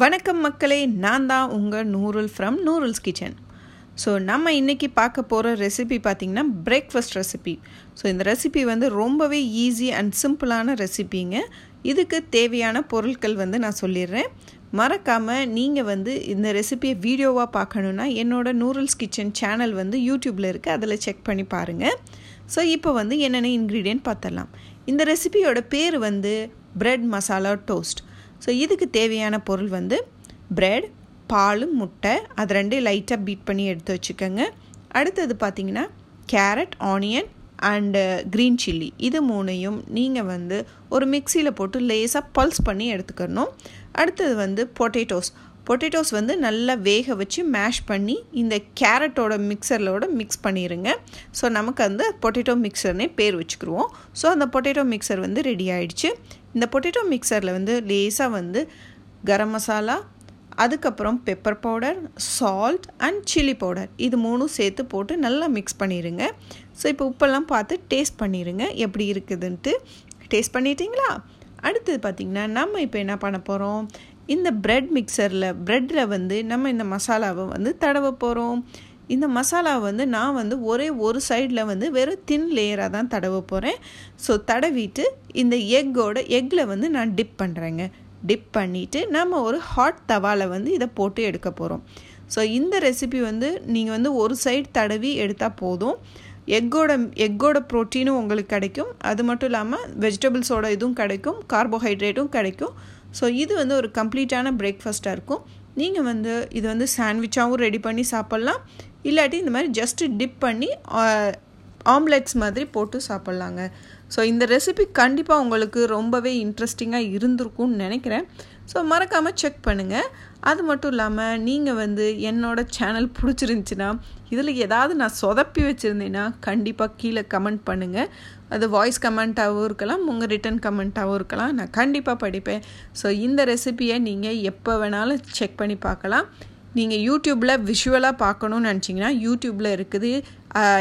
வணக்கம் மக்களே நான் தான் உங்கள் Nurul from Nurul's kitchen. So நம்ம இன்றைக்கி பார்க்க போகிற ரெசிபி பார்த்திங்கன்னா பிரேக்ஃபாஸ்ட் ரெசிபி ஸோ இந்த ரெசிபி வந்து ரொம்பவே ஈஸி அண்ட் சிம்பிளான ரெசிபிங்க இதுக்கு தேவையான பொருட்கள் வந்து நான் சொல்லிடுறேன். மறக்காமல் நீங்கள் வந்து இந்த ரெசிபியை வீடியோவாக பார்க்கணுன்னா என்னோட நூறுல்ஸ் கிச்சன் சேனல் வந்து யூடியூப்பில் இருக்குது அதில் செக் பண்ணி பாருங்கள் ஸோ இப்போ வந்து என்னென்ன இன்க்ரீடியன்ட் பார்த்துடலாம். இந்த ரெசிபியோட பேர் வந்து பிரெட் மசாலா டோஸ்ட் ஸோ இதுக்கு தேவையான பொருள் வந்து பிரெட் பால் முட்டை அது ரெண்டையும் லைட்டாக பீட் பண்ணி எடுத்து வச்சுக்கோங்க. அடுத்தது பார்த்திங்கன்னா carrot onion and green chilli இது மூணையும் நீங்கள் வந்து ஒரு மிக்சியில் போட்டு லேசாக பல்ஸ் பண்ணி எடுத்துக்கணும். அடுத்தது வந்து பொட்டேட்டோஸ் பொட்டேட்டோஸ் வந்து நல்லா வேக வச்சு மேஷ் பண்ணி இந்த கேரட்டோட மிக்சரோட மிக்ஸ் பண்ணிடுங்க ஸோ நமக்கு அந்த பொட்டேட்டோ மிக்சர்னே பேர் வச்சுக்கிருவோம். ஸோ அந்த பொட்டேட்டோ மிக்சர் வந்து ரெடி ஆயிடுச்சு. இந்த பொட்டேட்டோ மிக்சரில் வந்து லேசாக வந்து கரம் மசாலா அதுக்கப்புறம் pepper powder salt and chilli powder இது மூணும் சேர்த்து போட்டு நல்லா மிக்ஸ் பண்ணிடுங்க ஸோ இப்போ உப்பெல்லாம் பார்த்து டேஸ்ட் பண்ணிடுங்க எப்படி இருக்குதுன்ட்டு. டேஸ்ட் பண்ணிட்டீங்களா? அடுத்தது பார்த்திங்கன்னா நம்ம இப்போ என்ன பண்ண போகிறோம் இந்த ப்ரெட் மிக்சரில் ப்ரெட்டில் வந்து நம்ம இந்த மசாலாவை வந்து தடவ போகிறோம் இந்த மசாலாவை வந்து நான் வந்து ஒரே ஒரு சைடில் வந்து வெறும் தின் லேயராக தான் தடவ போகிறேன் ஸோ தடவிட்டு இந்த எக்கோட எக்கில் வந்து நான் டிப் பண்ணுறேங்க டிப் பண்ணிவிட்டு நம்ம ஒரு ஹாட் தவாவில் வந்து இதை போட்டு எடுக்க போகிறோம் ஸோ இந்த ரெசிபி வந்து நீங்கள் வந்து ஒரு சைடு தடவி எடுத்தால் போதும். எக்கோட எக்கோட ப்ரோட்டீனும் உங்களுக்கு கிடைக்கும். அது மட்டும் இல்லாமல் வெஜிடபிள்ஸோட இதுவும் கிடைக்கும். கார்போஹைட்ரேட்டும் கிடைக்கும். ஸோ இது வந்து ஒரு கம்ப்ளீட்டான பிரேக்ஃபாஸ்ட்டாக இருக்கும். நீங்கள் வந்து இது வந்து சாண்ட்விச்சாகவும் ரெடி பண்ணி சாப்பிட்லாம். இல்லாட்டி இந்த மாதிரி ஜஸ்ட்டு டிப் பண்ணி ஆம்லெட்ஸ் மாதிரி போட்டு சாப்பிட்லாங்க. ஸோ இந்த ரெசிபி கண்டிப்பாக உங்களுக்கு ரொம்பவே இன்ட்ரெஸ்டிங்காக இருந்திருக்கும்னு நினைக்கிறேன். ஸோ மறக்காமல் செக் பண்ணுங்கள் அது மட்டும் இல்லாமல் நீங்கள் வந்து என்னோடய சேனல் பிடிச்சிருந்துச்சின்னா இதில் ஏதாவது நான் சொதப்பி வச்சுருந்தேன்னா கண்டிப்பாக கீழே கமெண்ட் பண்ணுங்கள் அது வாய்ஸ் கமெண்ட்டாகவும் இருக்கலாம் உங்கள் ரிட்டன் கமெண்ட்டாகவும் இருக்கலாம். நான் கண்டிப்பாக படிப்பேன். ஸோ இந்த ரெசிப்பியை நீங்கள் எப்போ வேணாலும் செக் பண்ணி பார்க்கலாம். நீங்கள் யூடியூப்பில் விஷுவலாக பார்க்கணுன்னு நினச்சிங்கன்னா யூடியூப்பில் இருக்குது.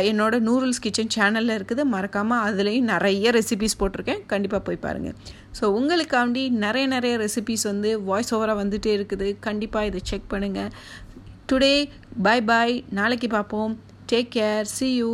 என்னோடய நூடுல்ஸ் கிச்சன் சேனலில் இருக்குது. மறக்காமல் அதுலேயும் நிறைய ரெசிபிஸ் போட்டிருக்கேன். கண்டிப்பாக போய் பாருங்கள் ஸோ உங்களுக்காண்டி நிறைய நிறைய ரெசிபிஸ் வந்து வாய்ஸ் ஓவராக வந்துகிட்டே இருக்குது. கண்டிப்பாக இதை செக் பண்ணுங்கள் டுடே பாய் பாய் நாளைக்கு பார்ப்போம். Take care see you